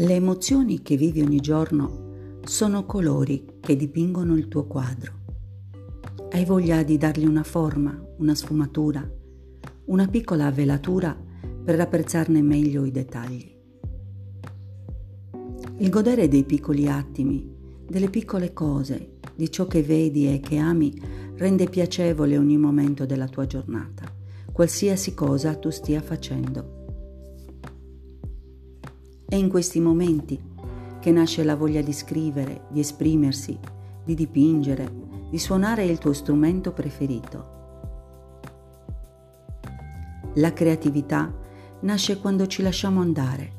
Le emozioni che vivi ogni giorno sono colori che dipingono il tuo quadro. Hai voglia di dargli una forma, una sfumatura, una piccola velatura per apprezzarne meglio i dettagli. Il godere dei piccoli attimi, delle piccole cose, di ciò che vedi e che ami, rende piacevole ogni momento della tua giornata, qualsiasi cosa tu stia facendo. È in questi momenti che nasce la voglia di scrivere, di esprimersi, di dipingere, di suonare il tuo strumento preferito. La creatività nasce quando ci lasciamo andare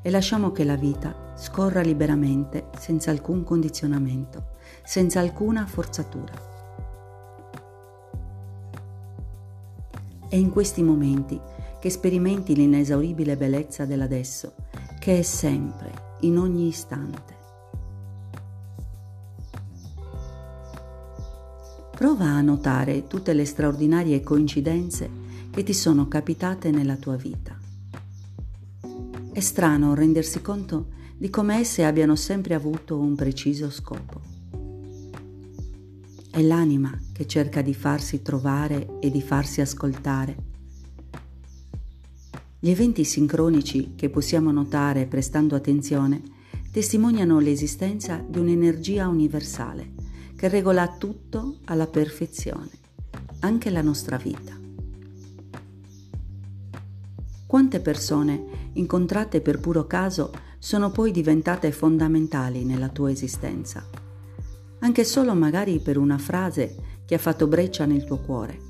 e lasciamo che la vita scorra liberamente senza alcun condizionamento, senza alcuna forzatura. È in questi momenti che sperimenti l'inesauribile bellezza dell'adesso che è sempre, in ogni istante. Prova a notare tutte le straordinarie coincidenze che ti sono capitate nella tua vita. È strano rendersi conto di come esse abbiano sempre avuto un preciso scopo. È l'anima che cerca di farsi trovare e di farsi ascoltare gli eventi sincronici che possiamo notare prestando attenzione testimoniano l'esistenza di un'energia universale che regola tutto alla perfezione, anche la nostra vita. Quante persone incontrate per puro caso sono poi diventate fondamentali nella tua esistenza, anche solo magari per una frase che ha fatto breccia nel tuo cuore.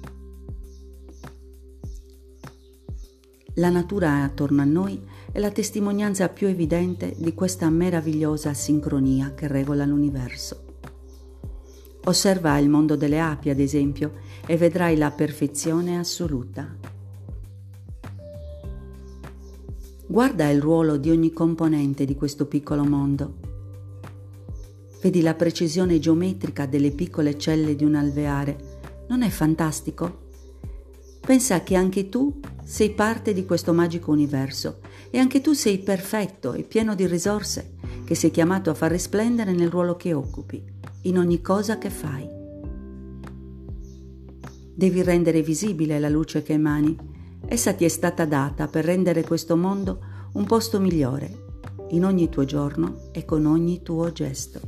La natura attorno a noi è la testimonianza più evidente di questa meravigliosa sincronia che regola l'universo. Osserva il mondo delle api, ad esempio, e vedrai la perfezione assoluta. Guarda il ruolo di ogni componente di questo piccolo mondo. Vedi la precisione geometrica delle piccole celle di un alveare. Non è fantastico? Pensa che anche tu sei parte di questo magico universo e anche tu sei perfetto e pieno di risorse che sei chiamato a far risplendere nel ruolo che occupi, in ogni cosa che fai. Devi rendere visibile la luce che emani. Essa ti è stata data per rendere questo mondo un posto migliore, in ogni tuo giorno e con ogni tuo gesto.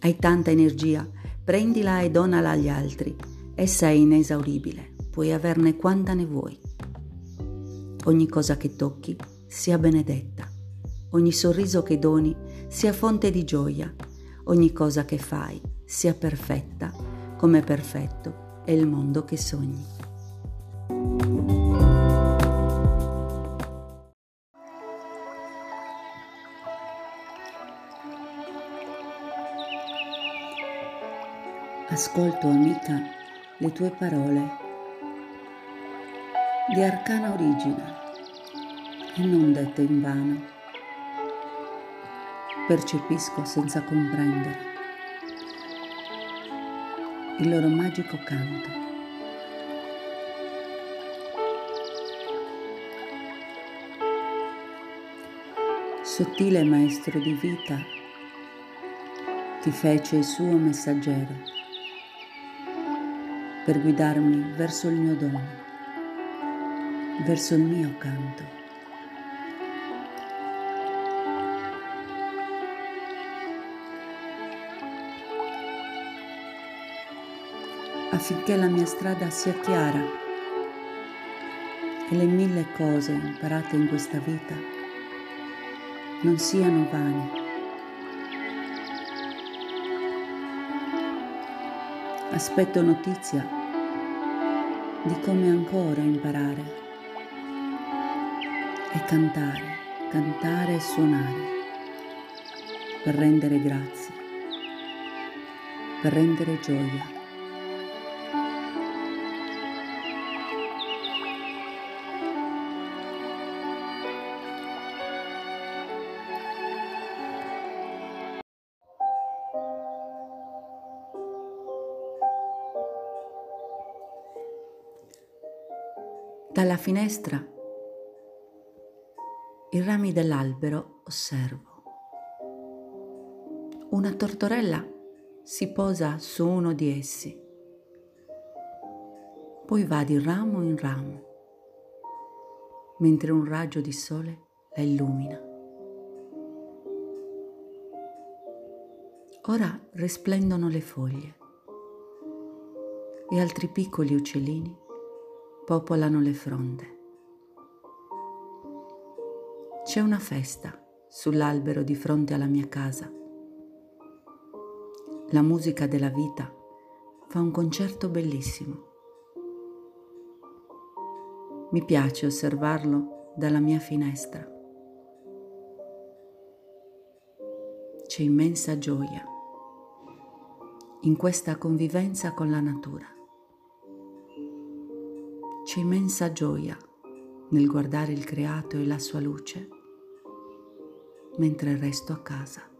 Hai tanta energia Prendila e donala agli altri. Essa è inesauribile, puoi averne quanta ne vuoi. Ogni cosa che tocchi sia benedetta. Ogni sorriso che doni sia fonte di gioia. Ogni cosa che fai sia perfetta, come perfetto è il mondo che sogni. Ascolto, amica, le tue parole di arcana origine e non dette in vano. Percepisco senza comprendere il loro magico canto. Sottile maestro di vita, ti fece il suo messaggero per guidarmi verso il mio dono, verso il mio canto. affinché la mia strada sia chiara e le mille cose imparate in questa vita non siano vane. Aspetto notizia di come ancora imparare e cantare, cantare e suonare per rendere grazie, per rendere gioia. Dalla finestra I rami dell'albero osservo. Una tortorella si posa su uno di essi, poi va di ramo in ramo, mentre un raggio di sole la illumina. Ora risplendono le foglie e altri piccoli uccellini popolano le fronde. C'è una festa sull'albero di fronte alla mia casa. La musica della vita fa un concerto bellissimo. Mi piace osservarlo dalla mia finestra. C'è immensa gioia in questa convivenza con la natura. C'è immensa gioia nel guardare il creato e la sua luce mentre resto a casa.